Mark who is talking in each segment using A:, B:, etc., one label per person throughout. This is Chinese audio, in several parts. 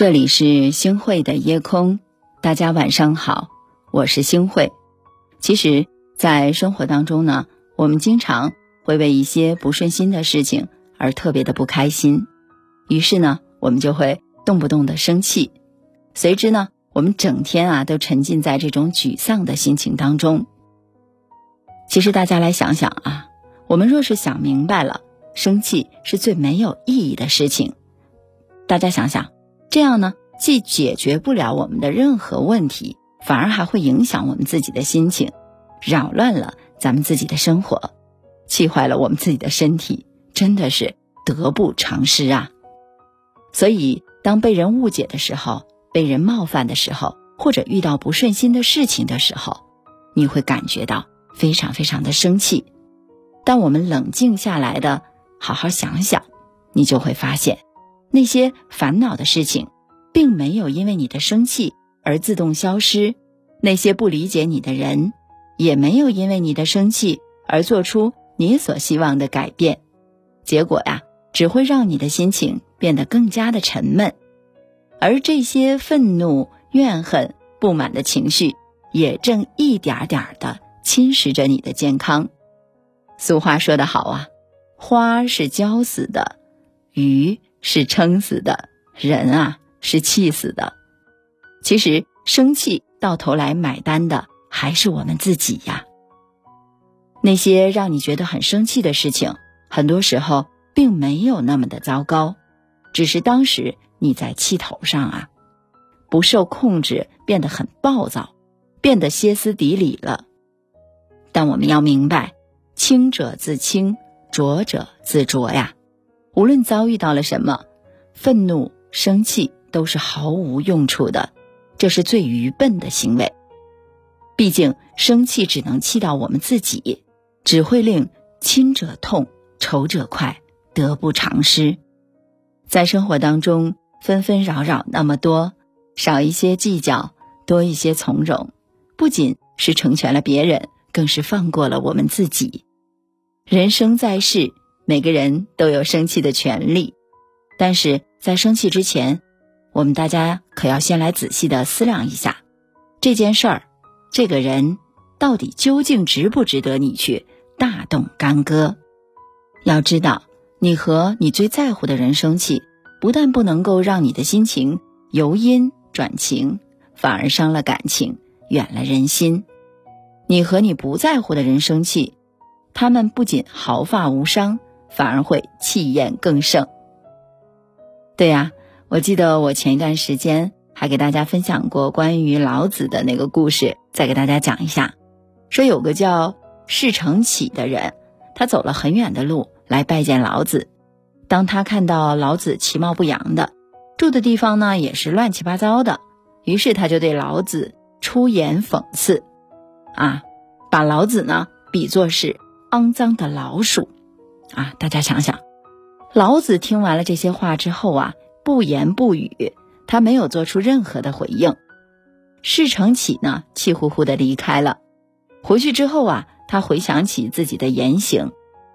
A: 这里是星汇的夜空，大家晚上好，我是星汇。其实，在生活当中呢，我们经常会为一些不顺心的事情而特别的不开心，于是呢，我们就会动不动的生气，随之呢，我们整天啊都沉浸在这种沮丧的心情当中。其实大家来想想啊，我们若是想明白了，生气是最没有意义的事情。大家想想，这样呢，既解决不了我们的任何问题，反而还会影响我们自己的心情，扰乱了咱们自己的生活，气坏了我们自己的身体，真的是得不偿失啊！所以，当被人误解的时候，被人冒犯的时候，或者遇到不顺心的事情的时候，你会感觉到非常非常的生气。当我们冷静下来的，好好想想，你就会发现。那些烦恼的事情，并没有因为你的生气而自动消失；那些不理解你的人，也没有因为你的生气而做出你所希望的改变。结果呀，只会让你的心情变得更加的沉闷，而这些愤怒、怨恨、不满的情绪，也正一点点的侵蚀着你的健康。俗话说得好啊，花是浇死的，鱼。是撑死的人啊，是气死的。其实生气到头来买单的还是我们自己呀。那些让你觉得很生气的事情，很多时候并没有那么的糟糕，只是当时你在气头上啊，不受控制，变得很暴躁，变得歇斯底里了。但我们要明白，清者自清，浊者自浊呀。无论遭遇到了什么，愤怒、生气都是毫无用处的，这是最愚笨的行为。毕竟，生气只能气到我们自己，只会令亲者痛、仇者快，得不偿失。在生活当中，纷纷扰扰那么多，少一些计较，多一些从容，不仅是成全了别人，更是放过了我们自己。人生在世。每个人都有生气的权利，但是在生气之前，我们大家可要先来仔细的思量一下，这件事儿，这个人到底究竟值不值得你去大动干戈？要知道，你和你最在乎的人生气，不但不能够让你的心情由阴转晴，反而伤了感情，远了人心。你和你不在乎的人生气，他们不仅毫发无伤。反而会气焰更盛。对呀，我记得我前一段时间还给大家分享过关于老子的那个故事，再给大家讲一下。说有个叫释成启的人，他走了很远的路来拜见老子。当他看到老子其貌不扬的，住的地方呢也是乱七八糟的，于是他就对老子出言讽刺，啊，把老子呢比作是肮脏的老鼠。啊，大家想想，老子听完了这些话之后啊，不言不语，他没有做出任何的回应。事成启呢，气呼呼的离开了。回去之后啊，他回想起自己的言行，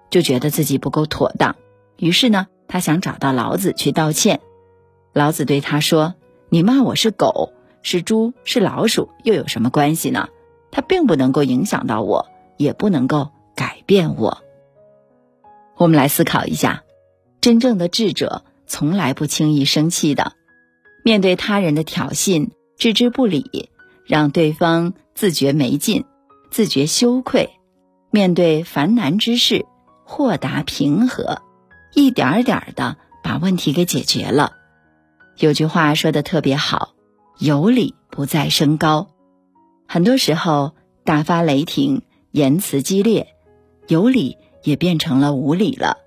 A: 就觉得自己不够妥当，于是呢，他想找到老子去道歉。老子对他说：“你骂我是狗，是猪，是老鼠，又有什么关系呢？它并不能够影响到我，也不能够改变我。”我们来思考一下，真正的智者从来不轻易生气的。面对他人的挑衅，置之不理，让对方自觉没劲、自觉羞愧；面对烦难之事，豁达平和，一点点的把问题给解决了。有句话说的特别好：“有理不在声高。”很多时候，大发雷霆、言辞激烈，有理。也变成了无理了，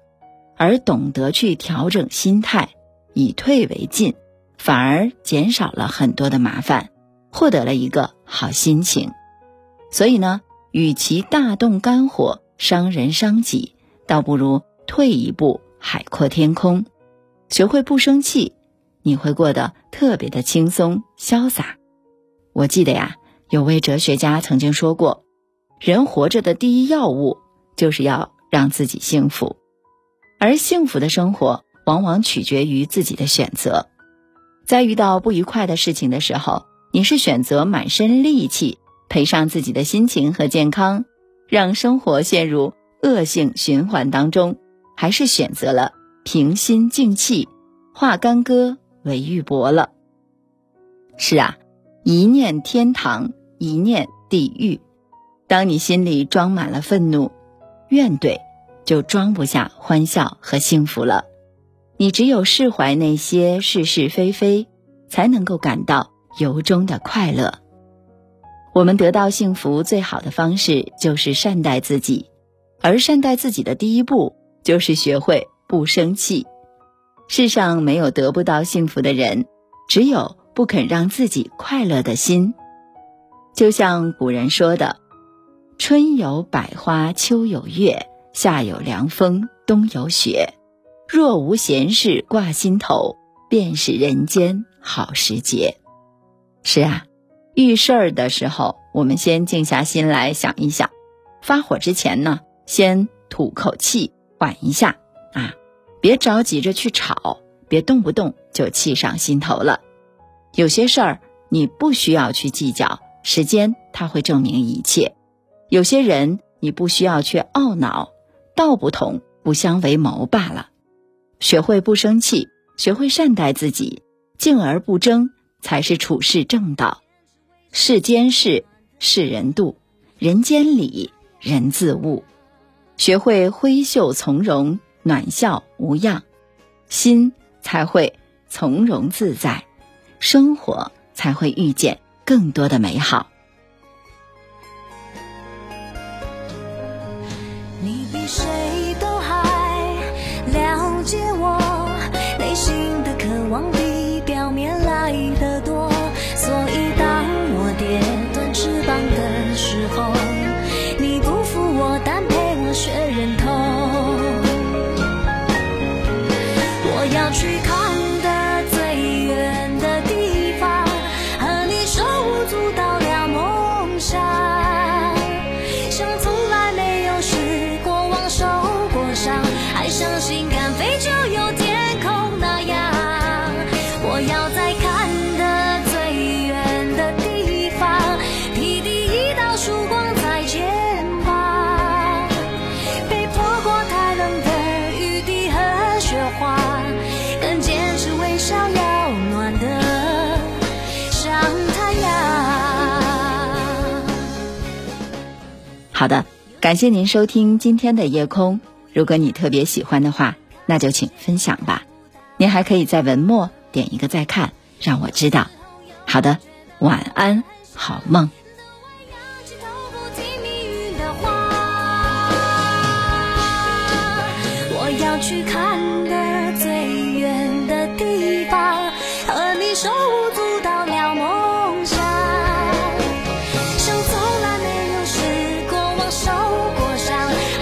A: 而懂得去调整心态，以退为进，反而减少了很多的麻烦，获得了一个好心情。所以呢，与其大动肝火伤人伤己，倒不如退一步海阔天空，学会不生气，你会过得特别的轻松潇洒。我记得呀，有位哲学家曾经说过，人活着的第一要务就是要。让自己幸福，而幸福的生活往往取决于自己的选择。在遇到不愉快的事情的时候，你是选择满身戾气赔上自己的心情和健康，让生活陷入恶性循环当中，还是选择了平心静气，化干戈为玉帛了？是啊，一念天堂，一念地狱。当你心里装满了愤怒、怨怼，就装不下欢笑和幸福了。你只有释怀那些是是非非，才能够感到由衷的快乐。我们得到幸福最好的方式就是善待自己，而善待自己的第一步就是学会不生气。世上没有得不到幸福的人，只有不肯让自己快乐的心。就像古人说的：“春有百花，秋有月，夏有凉风，冬有雪。”若无闲事挂心头，便是人间好时节。是啊，遇事儿的时候，我们先静下心来想一想。发火之前呢，先吐口气，缓一下啊，别着急着去吵，别动不动就气上心头了。有些事儿你不需要去计较，时间它会证明一切。有些人你不需要去懊恼，道不同不相为谋罢了。学会不生气，学会善待自己，静而不争，才是处世正道。世间事，世人度；人间理，人自悟。学会挥袖从容，暖笑无恙，心才会从容自在，生活才会遇见更多的美好。去看的最远的地方，和你手舞
B: 足蹈聊梦想，像从来没有失过望，受过伤，还相信敢飞就有天空那样，我要再看。
A: 好的，感谢您收听今天的夜空。如果你特别喜欢的话，那就请分享吧。您还可以在文末点一个再看，让我知道。好的，晚安，好梦。我要去看的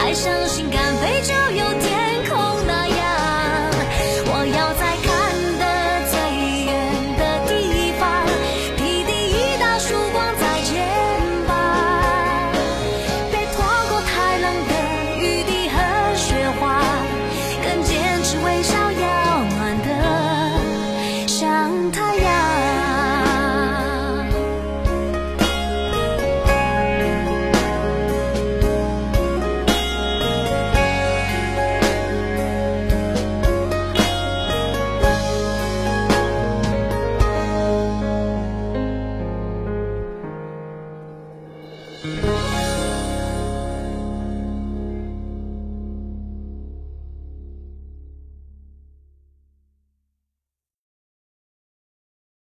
A: 爱上心，干杯就有甜。